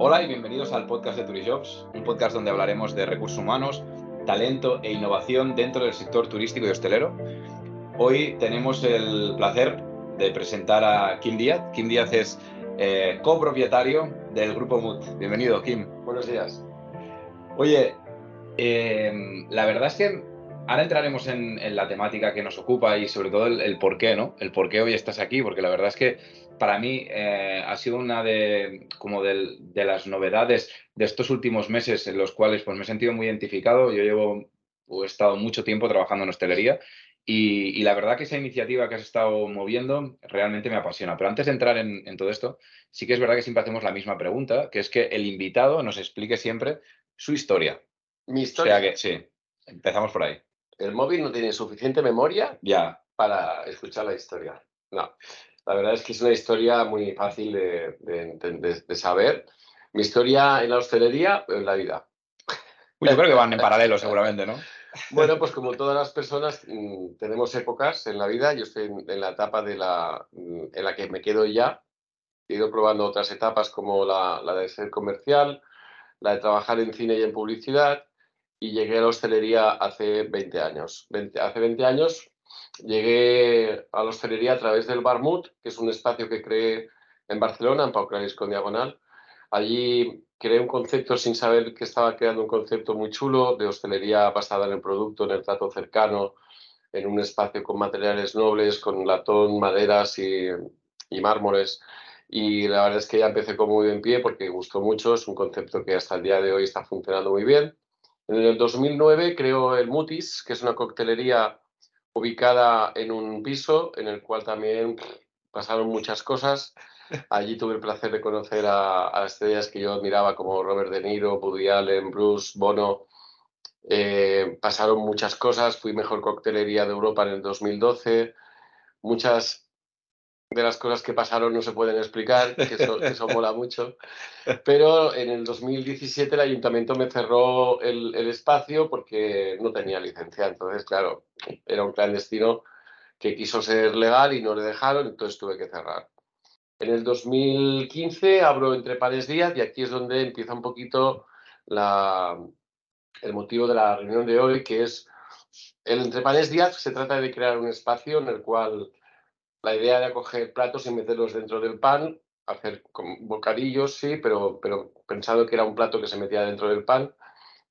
Hola y bienvenidos al podcast de Turijobs, un podcast donde hablaremos de recursos humanos, talento e innovación dentro del sector turístico y hostelero. Hoy tenemos el placer de presentar a Kim Díaz. Kim Díaz es eh, copropietario del grupo MUT. Bienvenido, Kim. Buenos días. Oye, eh, la verdad es que ahora entraremos en, la temática que nos ocupa y sobre todo el, por qué, ¿no? El por qué hoy estás aquí, porque la verdad es que para mí eh, ha sido una de, como de, las novedades de estos últimos meses en los cuales pues, me he sentido muy identificado. Yo llevo, he estado mucho tiempo trabajando en hostelería y, la verdad que esa iniciativa que has estado moviendo realmente me apasiona. Pero antes de entrar en, todo esto, sí que es verdad que siempre hacemos la misma pregunta, que es que el invitado nos explique siempre su historia. Mi historia. O sea que sí, empezamos por ahí. El móvil no tiene suficiente memoria ya. para escuchar la historia. No, la verdad es que es una historia muy fácil de, de saber. Mi historia en la hostelería, en la vida. yo creo que van en paralelo seguramente, ¿no? Bueno, pues como todas las personas, mm, tenemos épocas en la vida. Yo estoy en, la etapa de la, mm, en la que me quedo ya. He ido probando otras etapas como la, de ser comercial, la de trabajar en cine y en publicidad. Y llegué a la hostelería hace 20 años. hace 20 años llegué a la hostelería a través del Barmut, que es un espacio que creé en Barcelona, en Pau con Diagonal. Allí creé un concepto sin saber que estaba creando un concepto muy chulo de hostelería basada en el producto, en el trato cercano, en un espacio con materiales nobles, con latón, maderas y, mármoles. Y la verdad es que ya empecé con muy bien pie porque gustó mucho, es un concepto que hasta el día de hoy está funcionando muy bien. En el 2009 creo el Mutis, que es una coctelería ubicada en un piso en el cual también pasaron muchas cosas. Allí tuve el placer de conocer a, estrellas que yo admiraba como Robert De Niro, Woody Allen, Bruce, Bono. Eh, pasaron muchas cosas, fui mejor coctelería de Europa en el 2012. Muchas de las cosas que pasaron no se pueden explicar, que eso, eso mola mucho. Pero en el 2017 el ayuntamiento me cerró el, el, espacio porque no tenía licencia. Entonces, claro, era un clandestino que quiso ser legal y no le dejaron, entonces tuve que cerrar. En el 2015 abro Entre Pares Díaz y aquí es donde empieza un poquito la, el motivo de la reunión de hoy, que es el Entre Pares Díaz se trata de crear un espacio en el cual la idea de acoger platos y meterlos dentro del pan, hacer bocadillos, sí, pero, pero que era un plato que se metía dentro del pan,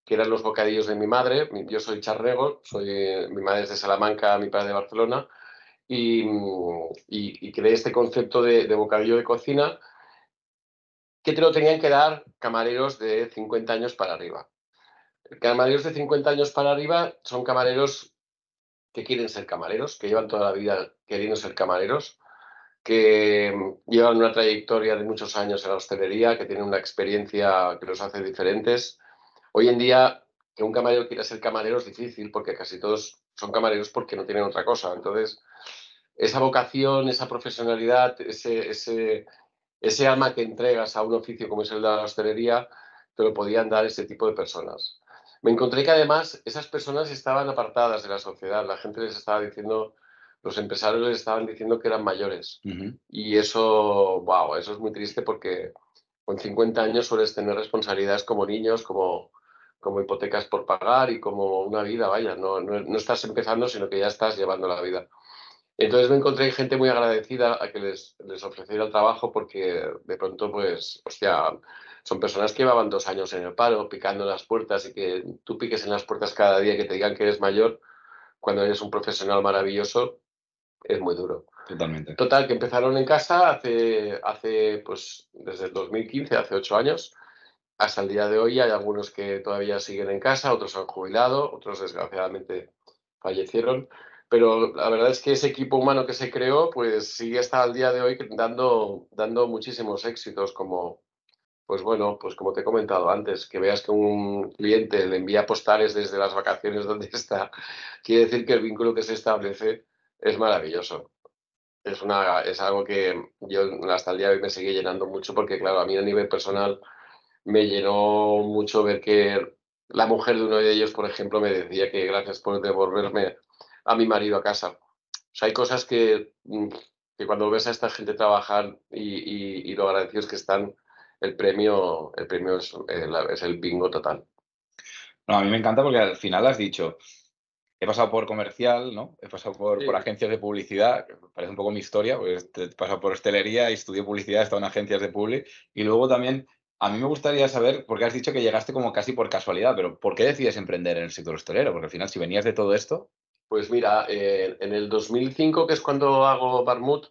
que eran los bocadillos de mi madre. Yo soy charrego, soy, mi madre es de Salamanca, mi padre de Barcelona, y, creé este concepto de, bocadillo de cocina que te lo tenían que dar camareros de 50 años para arriba. Camareros de 50 años para arriba son camareros que quieren ser camareros, que llevan toda la vida queriendo ser camareros, que llevan una trayectoria de muchos años en la hostelería, que tienen una experiencia que los hace diferentes. Hoy en día, que un camarero quiera ser camarero es difícil porque casi todos son camareros porque no tienen otra cosa. Entonces, esa vocación, esa profesionalidad, ese alma que entregas a un oficio como es el de la hostelería, te lo podían dar ese tipo de personas. Me encontré que además esas personas estaban apartadas de la sociedad. La gente les estaba diciendo, los empresarios les estaban diciendo que eran mayores. Y eso, wow, eso es muy triste porque con 50 años sueles tener responsabilidades como niños, como, como hipotecas por pagar y como una vida, vaya, no, no estás empezando, sino que ya estás llevando la vida. Entonces me encontré gente muy agradecida a que les, les ofreciera el trabajo porque de pronto, pues, hostia, son personas que llevaban dos años en el paro, picando en las puertas y que tú piques en las puertas cada día y que te digan que eres mayor cuando eres un profesional maravilloso, es muy duro. Totalmente. Total, que empezaron en casa hace, hace pues, desde el 2015, hace ocho años, hasta el día de hoy. Hay algunos que todavía siguen en casa, otros han jubilado, otros desgraciadamente fallecieron pero la verdad es que ese equipo humano que se creó, pues sigue hasta el día de hoy dando, dando muchísimos éxitos, como, pues bueno, pues como te he comentado antes, que veas que un cliente le envía postales desde las vacaciones donde está, quiere decir que el vínculo que se establece es maravilloso. Es, una, es algo que yo hasta el día de hoy me sigue llenando mucho porque, claro, a mí a nivel personal me llenó mucho ver que la mujer de uno de ellos, por ejemplo, me decía que gracias por devolverme a mi marido a casa. O sea, hay cosas que, mm, que cuando ves a esta gente trabajar y, y, lo agradecidos que están, el premio, el premio es, eh, es el bingo total. No, a mí me encanta porque al final has dicho, he pasado por comercial, ¿no? He pasado por, por agencias de publicidad, parece un poco mi historia, pues he pasado por hostelería y estudié publicidad, he estado en agencias de public, y luego también a mí me gustaría saber, porque has dicho que llegaste como casi por casualidad, pero ¿por qué decides emprender en el sector hostelero? Porque al final, si venías de todo esto... Pues mira, eh, en el 2005, que es cuando hago Barmut,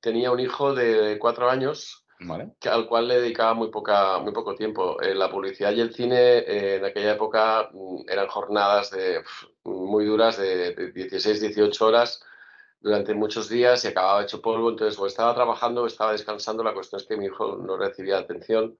tenía un hijo de cuatro años al cual le dedicaba muy, poca, muy poco tiempo. Eh, la publicidad y el cine eh, en aquella época mm, eran jornadas de, muy duras de, 16, 18 horas durante muchos días y acababa hecho polvo. Entonces, o estaba trabajando o estaba descansando. La cuestión es que mi hijo no recibía atención.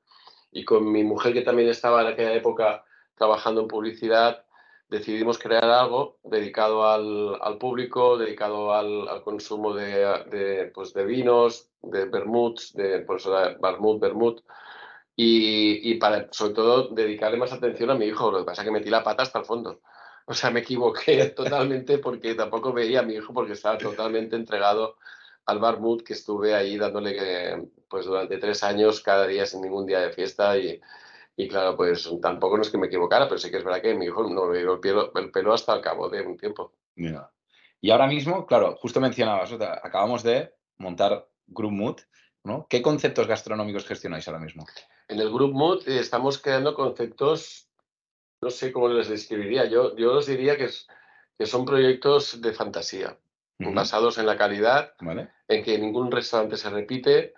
Y con mi mujer, que también estaba en aquella época trabajando en publicidad, decidimos crear algo dedicado al, público, dedicado al, consumo de, pues de, vinos, de vermuts, de pues, vermut, vermut, y, para sobre todo dedicarle más atención a mi hijo. Lo que pasa es que metí la pata hasta el fondo. O sea, me equivoqué totalmente porque tampoco veía a mi hijo porque estaba totalmente entregado al Barmut que estuve ahí dándole pues durante tres años cada día sin ningún día de fiesta y, y claro, pues tampoco no es que me equivocara, pero sí que es verdad que mi hijo no me dio el pelo, el pelo hasta el cabo de un tiempo. Mira. Y ahora mismo, claro, justo mencionabas, acabamos de montar Group Mood, ¿no? ¿Qué conceptos gastronómicos gestionáis ahora mismo? En el Group Mood eh, estamos creando conceptos, no sé cómo les describiría, yo, yo os diría que, es, que son proyectos de fantasía, basados en la calidad, en que ningún restaurante se repite,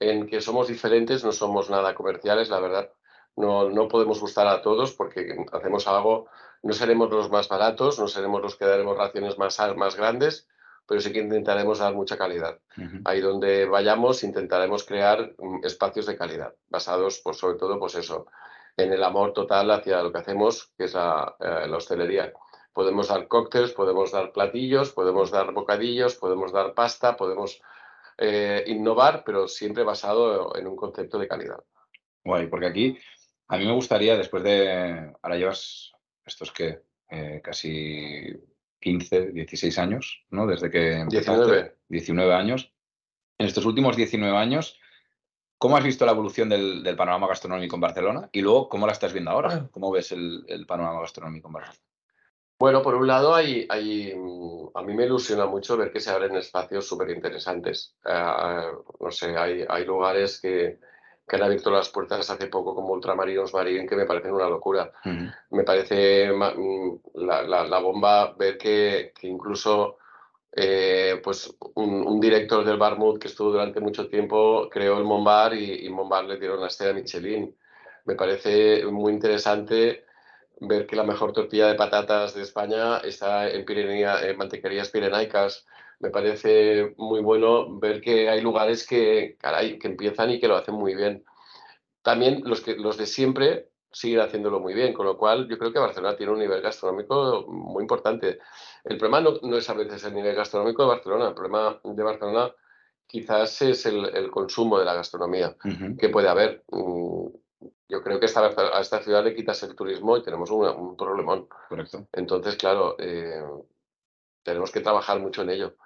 en que somos diferentes, no somos nada comerciales, la verdad no, no podemos gustar a todos porque hacemos algo, no seremos los más baratos, no seremos los que daremos raciones más, más grandes, pero sí que intentaremos dar mucha calidad. Ahí donde vayamos intentaremos crear mm, espacios de calidad, basados pues, sobre todo pues eso, en el amor total hacia lo que hacemos, que es la, eh, hostelería. Podemos dar cócteles, podemos dar platillos, podemos dar bocadillos, podemos dar pasta, podemos eh, innovar, pero siempre basado en un concepto de calidad. Guay, porque aquí a mí me gustaría, después de. Ahora llevas estos que eh, casi 15, 16 años, ¿no? Desde que 19. 19 años. En estos últimos 19 años, ¿cómo has visto la evolución del, panorama gastronómico en Barcelona? Y luego, ¿cómo la estás viendo ahora? Ah. ¿Cómo ves el, panorama gastronómico en Barcelona? Bueno, por un lado, hay, hay, a mí me ilusiona mucho ver que se abren espacios súper interesantes. Eh, no sé, hay, hay lugares que, que han abierto las puertas hace poco como Ultramarinos Marín, que me parecen una locura. Me parece mm, la, bomba ver que, incluso eh, pues un, director del Barmouth que estuvo durante mucho tiempo creó el Monbar y, y Monbar le dieron la estrella Michelin. Me parece muy interesante ver que la mejor tortilla de patatas de España está en, en mantequerías pirenaicas me parece muy bueno ver que hay lugares que, caray, que empiezan y que lo hacen muy bien. También los, que, los de siempre siguen haciéndolo muy bien, con lo cual yo creo que Barcelona tiene un nivel gastronómico muy importante. El problema no, es a veces el nivel gastronómico de Barcelona, el problema de Barcelona quizás es el, consumo de la gastronomía que puede haber. Mm, yo creo que esta, a esta ciudad le quitas el turismo y tenemos un, un problemón. Correcto. Entonces, claro, eh, tenemos que trabajar mucho en ello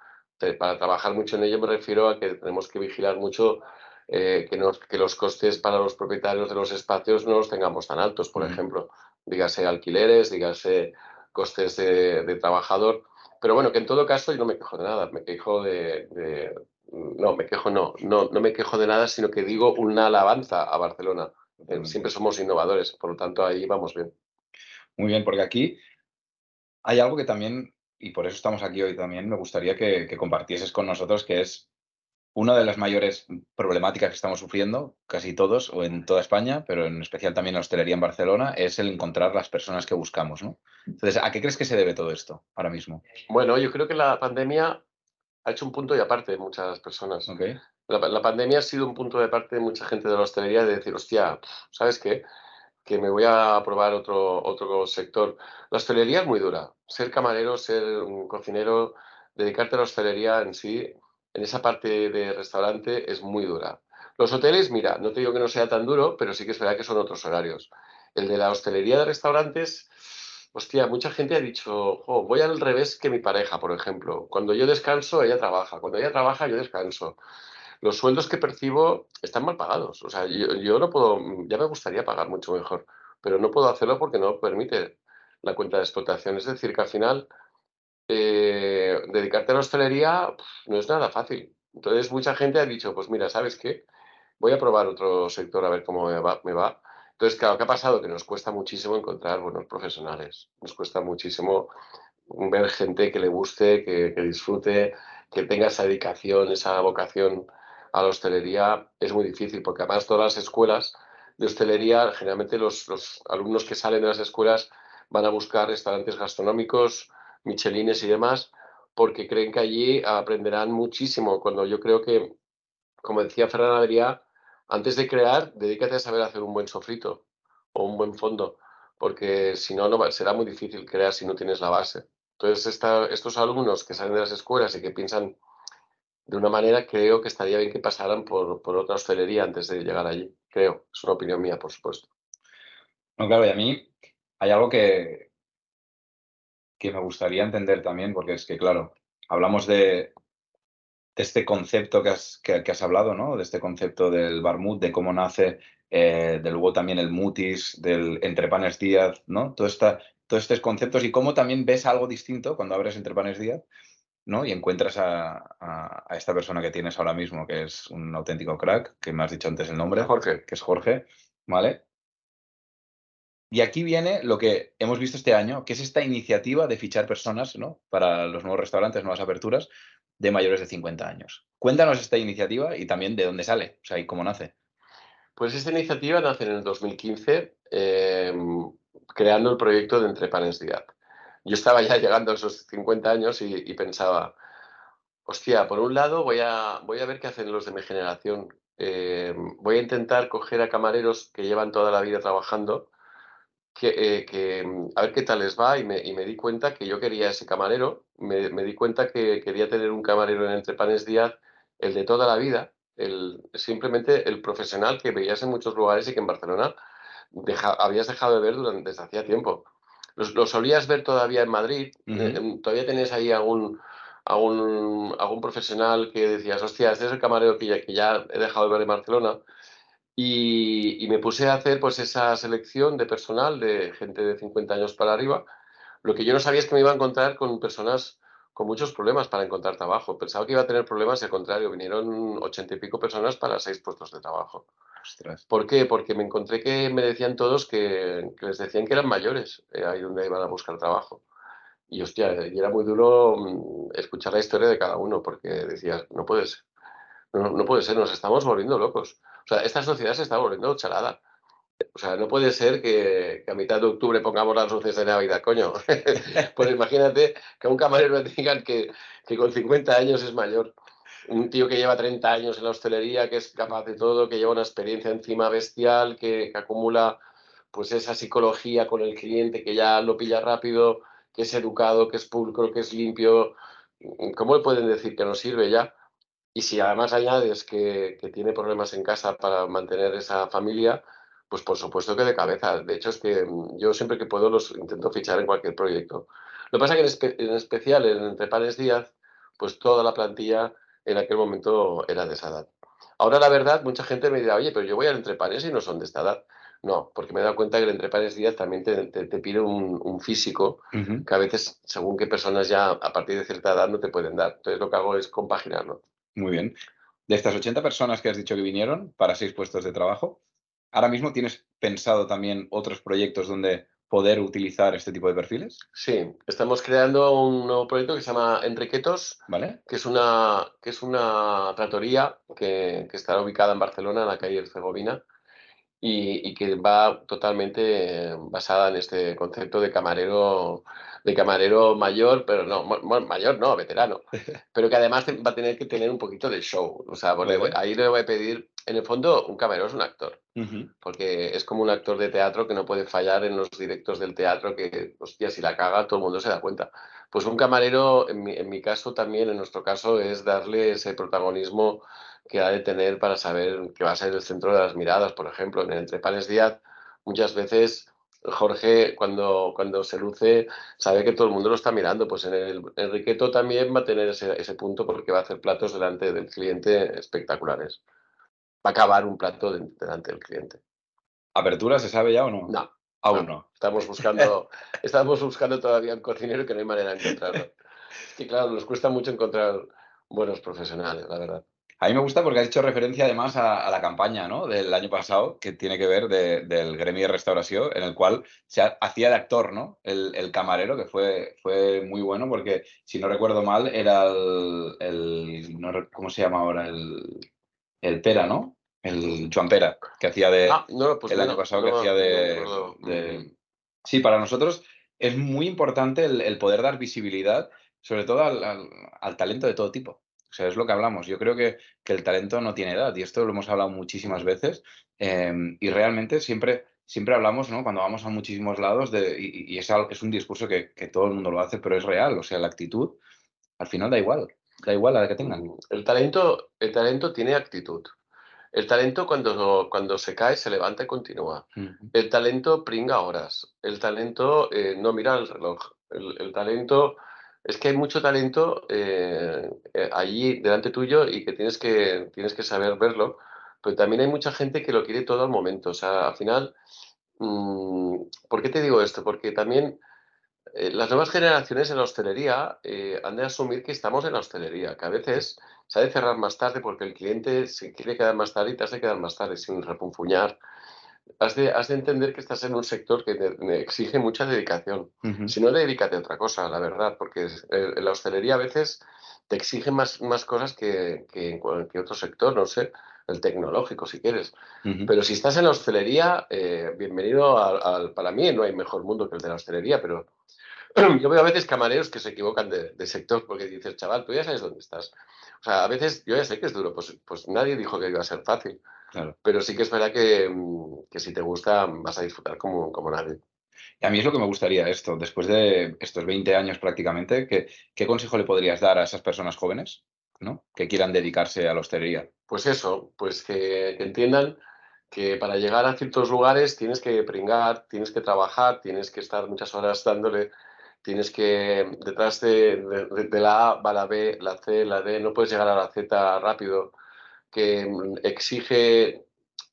para trabajar mucho en ello me refiero a que tenemos que vigilar mucho eh, que, que, los costes para los propietarios de los espacios no los tengamos tan altos, por ejemplo, dígase alquileres, dígase costes de, trabajador. Pero bueno, que en todo caso yo no me quejo de nada, me quejo de, no, me quejo no, no, no me quejo de nada, sino que digo una alabanza a Barcelona. Eh, siempre somos innovadores, por lo tanto ahí vamos bien. Muy bien, porque aquí hay algo que también y por eso estamos aquí hoy también, me gustaría que, compartieses con nosotros que es una de las mayores problemáticas que estamos sufriendo, casi todos, o en toda España, pero en especial también en la hostelería en Barcelona, es el encontrar las personas que buscamos, ¿no? Entonces, ¿a qué crees que se debe todo esto ahora mismo? Bueno, yo creo que la pandemia ha hecho un punto de aparte de muchas personas. La, la, pandemia ha sido un punto de aparte de mucha gente de la hostelería de decir, hostia, ¿sabes qué? Que me voy a probar otro, otro sector. La hostelería es muy dura. Ser camarero, ser un cocinero, dedicarte a la hostelería en sí, en esa parte de restaurante, es muy dura. Los hoteles, mira, no te digo que no sea tan duro, pero sí que es verdad que son otros horarios. El de la hostelería de restaurantes, hostia, mucha gente ha dicho, voy al revés que mi pareja, por ejemplo. Cuando yo descanso, ella trabaja. Cuando ella trabaja, yo descanso. Los sueldos que percibo están mal pagados. O sea, yo, no puedo, ya me gustaría pagar mucho mejor, pero no puedo hacerlo porque no permite la cuenta de explotación. Es decir, que al final eh, dedicarte a la hostelería no es nada fácil. Entonces, mucha gente ha dicho, pues mira, ¿sabes qué? Voy a probar otro sector a ver cómo me va. Me va. Entonces, claro, ¿qué ha pasado? Que nos cuesta muchísimo encontrar buenos profesionales. Nos cuesta muchísimo ver gente que le guste, que, disfrute, que tenga esa dedicación, esa vocación a la hostelería. Es muy difícil porque además todas las escuelas de hostelería, generalmente los, los alumnos que salen de las escuelas van a buscar restaurantes gastronómicos, michelines y demás, porque creen que allí aprenderán muchísimo. Cuando yo creo que, como decía Ferran Adrià, antes de crear, dedícate a saber hacer un buen sofrito o un buen fondo, porque si no, no será muy difícil crear si no tienes la base. Entonces, estos alumnos que salen de las escuelas y que piensan de una manera, creo que estaría bien que pasaran por, por otra hostelería antes de llegar allí. Creo, es una opinión mía, por supuesto. No, claro, y a mí hay algo que, que me gustaría entender también, porque es que, claro, hablamos de, este concepto que has, que, has, hablado, ¿no? De este concepto del Barmut, de cómo nace, eh, de luego también el Mutis, del Entrepanes Díaz, ¿no? Todo esta, todos estos conceptos y cómo también ves algo distinto cuando abres Entrepanes Díaz, ¿no? Y encuentras a, a, esta persona que tienes ahora mismo, que es un auténtico crack, que me has dicho antes el nombre. Jorge. Que es Jorge, ¿vale? Y aquí viene lo que hemos visto este año, que es esta iniciativa de fichar personas ¿no? para los nuevos restaurantes, nuevas aperturas de mayores de 50 años. Cuéntanos esta iniciativa y también de dónde sale, o sea, y cómo nace. Pues esta iniciativa nace en el 2015, em, creando el proyecto de Díaz. Yo estaba ya llegando a esos 50 años y, pensaba, hostia, por un lado voy a, voy a ver qué hacen los de mi generación. Em, voy a intentar coger a camareros que llevan toda la vida trabajando que, eh, a ver qué tal les va y me, di cuenta que yo quería ese camarero, me, di cuenta que quería tener un camarero en Entrepanes Díaz, el de toda la vida, el, simplemente el profesional que veías en muchos lugares y que en Barcelona habías dejado de ver durante, desde hacía tiempo. Lo, solías ver todavía en Madrid, eh, todavía tenías ahí algún, algún, algún profesional que decías, hostia, este es el camarero que ya, que ya he dejado de ver en Barcelona, y, me puse a hacer pues esa selección de personal de gente de 50 años para arriba. Lo que yo no sabía es que me iba a encontrar con personas con muchos problemas para encontrar trabajo. Pensaba que iba a tener problemas y al contrario, vinieron ochenta y pico personas para seis puestos de trabajo. ¿Por qué? Porque me encontré que me decían todos que, les decían que eran mayores, eh, ahí donde iban a buscar trabajo. Y hostia, y era muy duro mm, escuchar la historia de cada uno, porque decías, no puede ser, no, puede ser, nos estamos volviendo locos. O sea, esta sociedad se está volviendo chalada. O sea, no puede ser que, a mitad de octubre pongamos las luces de Navidad, coño. pues imagínate que a un camarero le digan que, con 50 años es mayor. Un tío que lleva 30 años en la hostelería, que es capaz de todo, que lleva una experiencia encima bestial, que, que acumula pues esa psicología con el cliente, que ya lo pilla rápido, que es educado, que es pulcro, que es limpio. ¿Cómo le pueden decir que no sirve ya? Y si además añades que, tiene problemas en casa para mantener esa familia, pues por supuesto que de cabeza. De hecho, es que mm, yo siempre que puedo los intento fichar en cualquier proyecto. Lo que pasa es que en, especial en Entrepanes Díaz, pues toda la plantilla en aquel momento era de esa edad. Ahora, la verdad, mucha gente me dirá, oye, pero yo voy al Entrepanes y no son de esta edad. No, porque me he dado cuenta que el Entrepanes Díaz también te, pide un, físico que a veces, según qué personas ya a partir de cierta edad no te pueden dar. Entonces, lo que hago es compaginarlo. Muy bien. De estas 80 personas que has dicho que vinieron para seis puestos de trabajo, ¿ahora mismo tienes pensado también otros proyectos donde poder utilizar este tipo de perfiles? Sí, estamos creando un nuevo proyecto que se llama Enriquetos, ¿Vale? que, es una, que es una tratoría que, que estará ubicada en Barcelona, en la calle Herzegovina, y, y, que va totalmente basada en este concepto de camarero de camarero mayor, pero no, mayor no, veterano, pero que además va a tener que tener un poquito de show. O sea, ahí le voy a pedir, en el fondo, un camarero es un actor, porque es como un actor de teatro que no puede fallar en los directos del teatro, que, hostia, si la caga, todo el mundo se da cuenta. Pues un camarero, en mi, en mi caso también, en nuestro caso, es darle ese protagonismo que ha de tener para saber que va a ser el centro de las miradas, por ejemplo, en Entre Panes Díaz, muchas veces Jorge, cuando, cuando se luce, sabe que todo el mundo lo está mirando. Pues en el Enriqueto también va a tener ese, ese punto porque va a hacer platos delante del cliente espectaculares. Va a acabar un plato delante del cliente. ¿Apertura se sabe ya o no? No. Aún no. Estamos buscando, estamos buscando todavía un cocinero que no hay manera de encontrarlo. Es que claro, nos cuesta mucho encontrar buenos profesionales, la verdad. A mí me gusta porque has hecho referencia además a, la campaña ¿no? del año pasado que tiene que ver del gremio de restauración, en el cual se hacía de actor, ¿no? El, camarero, que fue, fue muy bueno porque, si no recuerdo mal, era el, ¿cómo se llama ahora? El, el Pera, ¿no? El Juan Pera, que hacía de... Ah, no, pues el año pasado que hacía de, Sí, para nosotros es muy importante el, poder dar visibilidad, sobre todo al talento de todo tipo. O sea, es lo que hablamos. Yo creo que, el talento no tiene edad y esto lo hemos hablado muchísimas veces em, y realmente siempre, siempre hablamos, ¿no? Cuando vamos a muchísimos lados de, y, es, es, un discurso que, todo el mundo lo hace, pero es real. O sea, la actitud al final da igual, da igual a la que tengan. Mm, el talento, el talento tiene actitud. El talento cuando, cuando se cae se levanta y continúa. El talento pringa horas. El talento eh, no mira el reloj. el talento es que hay mucho talento eh, eh, allí delante tuyo y que tienes, que tienes que saber verlo, pero también hay mucha gente que lo quiere todo al momento. O sea, al final, mm, ¿por qué te digo esto? Porque también eh, las nuevas generaciones en la hostelería han de asumir que estamos en la hostelería, que a veces se ha de cerrar más tarde porque el cliente se quiere quedar más tarde y te hace quedar más tarde sin repunfuñar has de, entender que estás en un sector que exige mucha dedicación. Si no, dedícate a otra cosa, la verdad, porque eh, la hostelería a veces te exige más, más cosas que, que, otro sector, no sé, el tecnológico, si quieres. Pero si estás en la hostelería, eh, bienvenido al, Para mí no hay mejor mundo que el de la hostelería, pero yo veo a veces camareros que se equivocan de, de, sector porque dices, chaval, tú ya sabes dónde estás. O sea, a veces yo ya sé que es duro, pues, pues nadie dijo que iba a ser fácil. Pero sí que es verdad mm, que, si te gusta vas a disfrutar como, como nadie. Y a mí es lo que me gustaría esto, después de estos 20 años prácticamente, ¿qué, qué consejo le podrías dar a esas personas jóvenes ¿no? que quieran dedicarse a la hostelería? Pues eso, pues que, entiendan que para llegar a ciertos lugares tienes que pringar, tienes que trabajar, tienes que estar muchas horas dándole, tienes que, detrás de, la A va la B, la C, la D, no puedes llegar a la Z rápido que mm, exige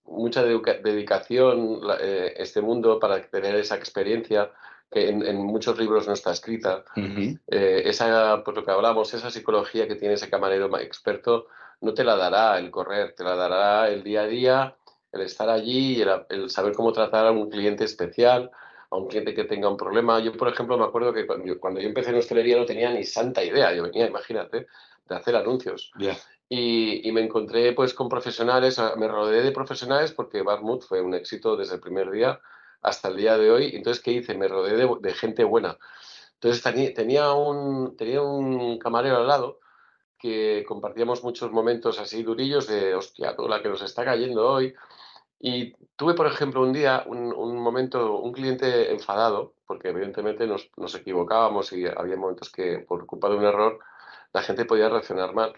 mucha dedicación eh, este mundo para tener esa experiencia que en, muchos libros no está escrita. Eh, esa, por lo que hablamos, esa psicología que tiene ese camarero experto no te la dará el correr, te la dará el día a día, el estar allí y el, saber cómo tratar a un cliente especial, a un cliente que tenga un problema. Yo, por ejemplo, me acuerdo que cuando yo, empecé en hostelería no tenía ni santa idea. Yo venía, imagínate, de hacer anuncios. Y, me encontré pues con profesionales, me rodeé de profesionales porque Barmouth fue un éxito desde el primer día hasta el día de hoy. Entonces, ¿qué hice? Me rodeé de, gente buena. Entonces tenía un, tenía un camarero al lado que compartíamos muchos momentos así durillos de, hostia, toda la que nos está cayendo hoy. Y tuve, por ejemplo, un día, un, momento, un cliente enfadado, porque evidentemente nos, nos, equivocábamos y había momentos que por culpa de un error la gente podía reaccionar mal.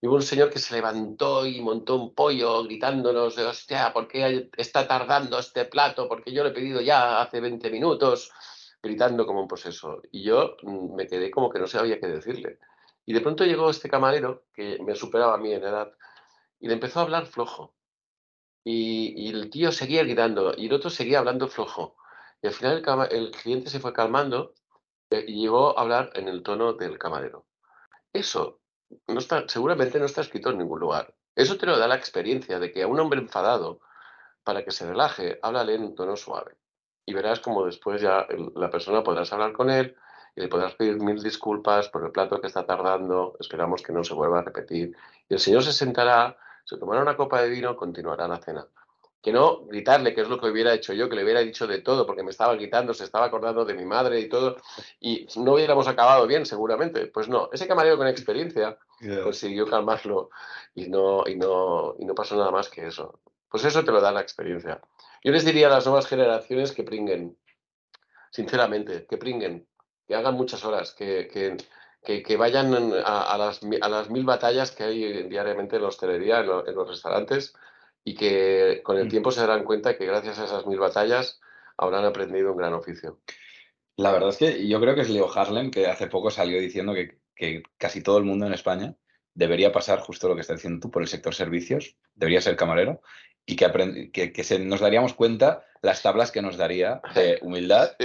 Y hubo un señor que se levantó y montó un pollo gritándonos de, hostia, ¿por qué está tardando este plato? Porque yo lo he pedido ya hace 20 minutos, gritando como un poseso. Y yo mm, me quedé como que no sabía qué decirle. Y de pronto llegó este camarero, que me superaba a mí en edad, y le empezó a hablar flojo. Y, el tío seguía gritando y el otro seguía hablando flojo. Y al final el, cliente se fue calmando eh, y llegó a hablar en el tono del camarero. Eso no está, seguramente no está escrito en ningún lugar. Eso te lo da la experiencia de que a un hombre enfadado, para que se relaje, háblale en un tono suave. Y verás como después ya la persona podrás hablar con él y le podrás pedir mil disculpas por el plato que está tardando, esperamos que no se vuelva a repetir. Y el señor se sentará, se tomará una copa de vino, continuará la cena que no gritarle, que es lo que hubiera hecho yo, que le hubiera dicho de todo, porque me estaba gritando, se estaba acordando de mi madre y todo, y no hubiéramos acabado bien, seguramente. Pues no, ese camarero con experiencia consiguió calmarlo y no, y, no, y no pasó nada más que eso. Pues eso te lo da la experiencia. Yo les diría a las nuevas generaciones que pringuen, sinceramente, que pringuen, que hagan muchas horas, que, que, que, vayan a, las, a, las, mil batallas que hay diariamente en la hostelería, en los restaurantes, y que con el mm. tiempo se darán cuenta que gracias a esas mil batallas habrán aprendido un gran oficio. La verdad es que yo creo que es Leo Harlem, que hace poco salió diciendo que, que casi todo el mundo en España debería pasar justo lo que estás diciendo tú por el sector servicios, debería ser camarero y que, que, que se, nos daríamos cuenta las tablas que nos daría de humildad,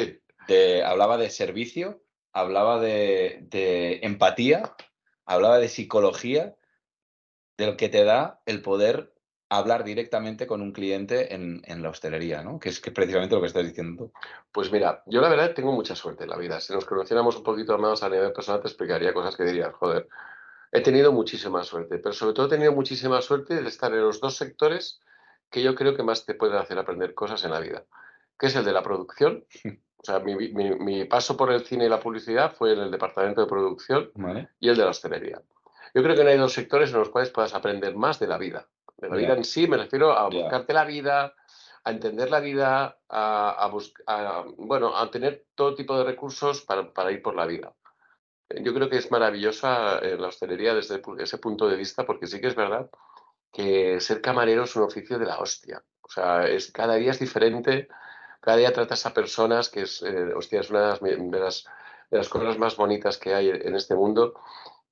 de, hablaba de servicio, hablaba de, de empatía, hablaba de psicología, de lo que te da el poder hablar directamente con un cliente en, en, la hostelería, ¿no? Que es que precisamente lo que estás diciendo. Pues mira, yo la verdad tengo mucha suerte en la vida. Si nos conociéramos un poquito más a nivel personal, te explicaría cosas que dirías, joder, he tenido muchísima suerte, pero sobre todo he tenido muchísima suerte de estar en los dos sectores que yo creo que más te pueden hacer aprender cosas en la vida, que es el de la producción. O sea, mi, mi, mi paso por el cine y la publicidad fue en el departamento de producción ¿Vale? y el de la hostelería. Yo creo que no hay dos sectores en los cuales puedas aprender más de la vida. La vida en sí me refiero a buscarte la vida, a entender la vida, a, a, a, bueno, a tener todo tipo de recursos para, para, ir por la vida. Yo creo que es maravillosa eh, la hostelería desde ese punto de vista porque sí que es verdad que ser camarero es un oficio de la hostia. O sea, es, cada día es diferente, cada día tratas a personas que es, eh, hostia, es una de las, de, las, de las, cosas más bonitas que hay en este mundo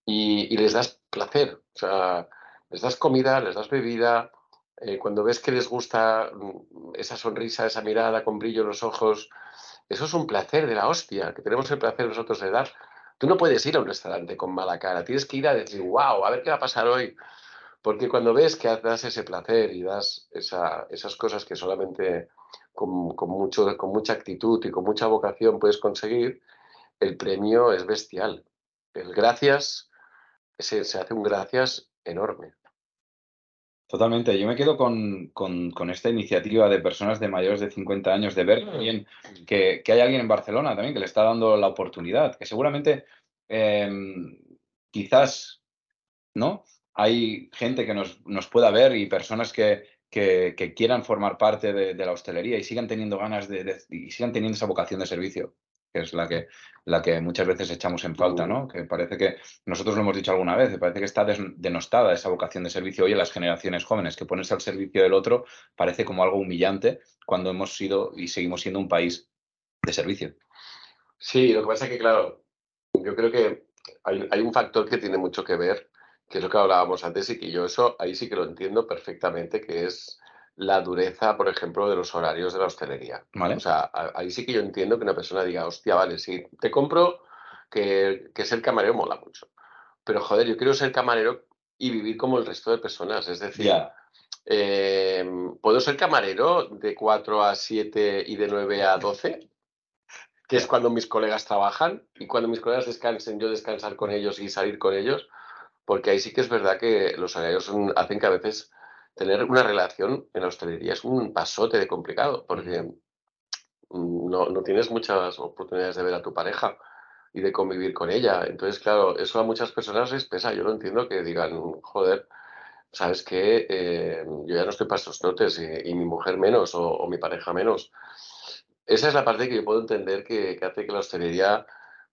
y, y, les das placer. O sea, les das comida, les das bebida. Eh, cuando ves que les gusta mm, esa sonrisa, esa mirada con brillo en los ojos, eso es un placer de la hostia, que tenemos el placer nosotros de dar. Tú no puedes ir a un restaurante con mala cara, tienes que ir a decir, wow, a ver qué va a pasar hoy. Porque cuando ves que das ese placer y das esa, esas cosas que solamente con, con, mucho, con mucha actitud y con mucha vocación puedes conseguir, el premio es bestial. El gracias, se, se hace un gracias enorme. Totalmente. Yo me quedo con, con, con, esta iniciativa de personas de mayores de 50 años de ver también que, que hay alguien en Barcelona también que le está dando la oportunidad, que seguramente eh, quizás, ¿no? hay gente que nos, nos pueda ver y personas que, que, que quieran formar parte de, de, la hostelería y sigan teniendo ganas de, de, y sigan teniendo esa vocación de servicio, que es la que, la que muchas veces echamos en falta, ¿no? Que parece que, nosotros lo hemos dicho alguna vez, parece que está denostada esa vocación de servicio hoy en las generaciones jóvenes, que ponerse al servicio del otro parece como algo humillante cuando hemos sido y seguimos siendo un país de servicio. Sí, lo que pasa es que, claro, yo creo que hay, hay un factor que tiene mucho que ver que es lo que hablábamos antes y que yo eso ahí sí que lo entiendo perfectamente, que es la dureza, por ejemplo, de los horarios de la hostelería. Vale. O sea, ahí sí que yo entiendo que una persona diga, hostia, vale, sí, te compro que, que ser camarero mola mucho. Pero joder, yo quiero ser camarero y vivir como el resto de personas. Es decir, yeah. eh, ¿puedo ser camarero de 4 a 7 y de 9 a 12? Que es cuando mis colegas trabajan y cuando mis colegas descansen, yo descansar con ellos y salir con ellos porque ahí sí que es verdad que los salarios hacen que a veces tener una relación en la hostelería es un pasote de complicado, porque no, no, tienes muchas oportunidades de ver a tu pareja y de convivir con ella. Entonces, claro, eso a muchas personas les pesa. Yo no entiendo que digan, joder, ¿sabes qué? Eh, yo ya no estoy para estos trotes y, y mi mujer menos o, o, mi pareja menos. Esa es la parte que yo puedo entender que, que hace que la hostelería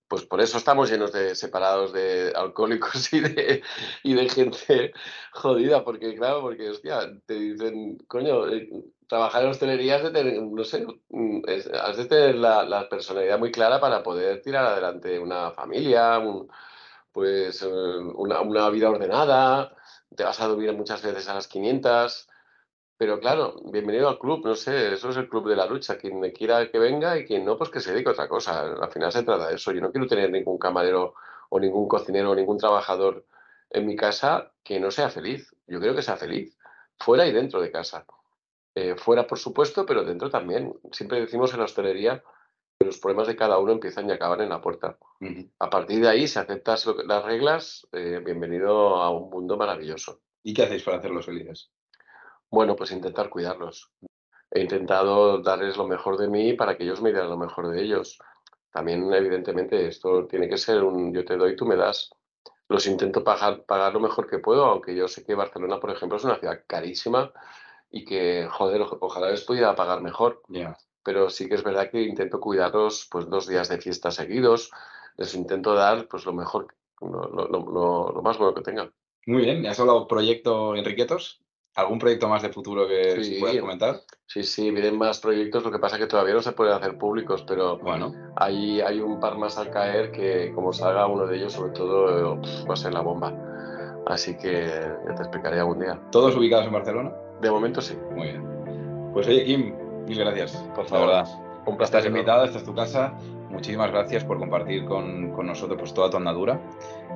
pues por eso estamos llenos de separados de alcohólicos y de, y de gente jodida, porque claro, porque hostia, te dicen, coño, eh, trabajar en hostelería es de tener, no sé, mm, has de tener la, personalidad muy clara para poder tirar adelante una familia, un, pues eh, una, vida ordenada, te vas a dormir muchas veces a las 500, pero claro, bienvenido al club, no sé, eso es el club de la lucha. Quien me quiera que venga y quien no, pues que se dedique a otra cosa. Al final se trata de eso. Yo no quiero tener ningún camarero o ningún cocinero o ningún trabajador en mi casa que no sea feliz. Yo quiero que sea feliz, fuera y dentro de casa. Eh, fuera, por supuesto, pero dentro también. Siempre decimos en la hostelería que los problemas de cada uno empiezan y acaban en la puerta. Uh -huh. A partir de ahí, si aceptas las reglas, eh, bienvenido a un mundo maravilloso. ¿Y qué hacéis para hacerlos felices? Bueno, pues intentar cuidarlos. He intentado darles lo mejor de mí para que ellos me dieran lo mejor de ellos. También, evidentemente, esto tiene que ser un yo te doy, tú me das. Los intento pagar, pagar lo mejor que puedo, aunque yo sé que Barcelona, por ejemplo, es una ciudad carísima y que, joder, ojalá les pudiera pagar mejor. Yeah. Pero sí que es verdad que intento cuidarlos pues dos días de fiesta seguidos. Les intento dar pues lo mejor, lo, lo, lo, lo más bueno que tengan. Muy bien, ¿has hablado proyecto Enriquetos? ¿Algún proyecto más de futuro que sí, puedas comentar? Sí, sí, vienen más proyectos, lo que pasa es que todavía no se pueden hacer públicos, pero bueno. hay, hay un par más al caer que como salga uno de ellos, sobre todo, va a ser la bomba. Así que ya te explicaré algún día. ¿Todos ubicados en Barcelona? De momento sí. Muy bien. Pues oye, Kim, mil gracias. Por favor. La verdad. Un placer. Estás invitado, esta es tu casa. Muchísimas gracias por compartir con, con, nosotros pues, toda tu andadura.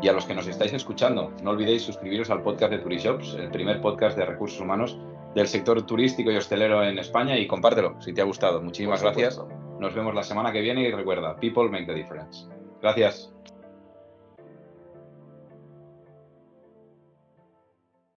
Y a los que nos estáis escuchando, no olvidéis suscribiros al podcast de Turishops, el primer podcast de recursos humanos del sector turístico y hostelero en España y compártelo si te ha gustado. Muchísimas gracias. Nos vemos la semana que viene y recuerda, people make the difference. Gracias.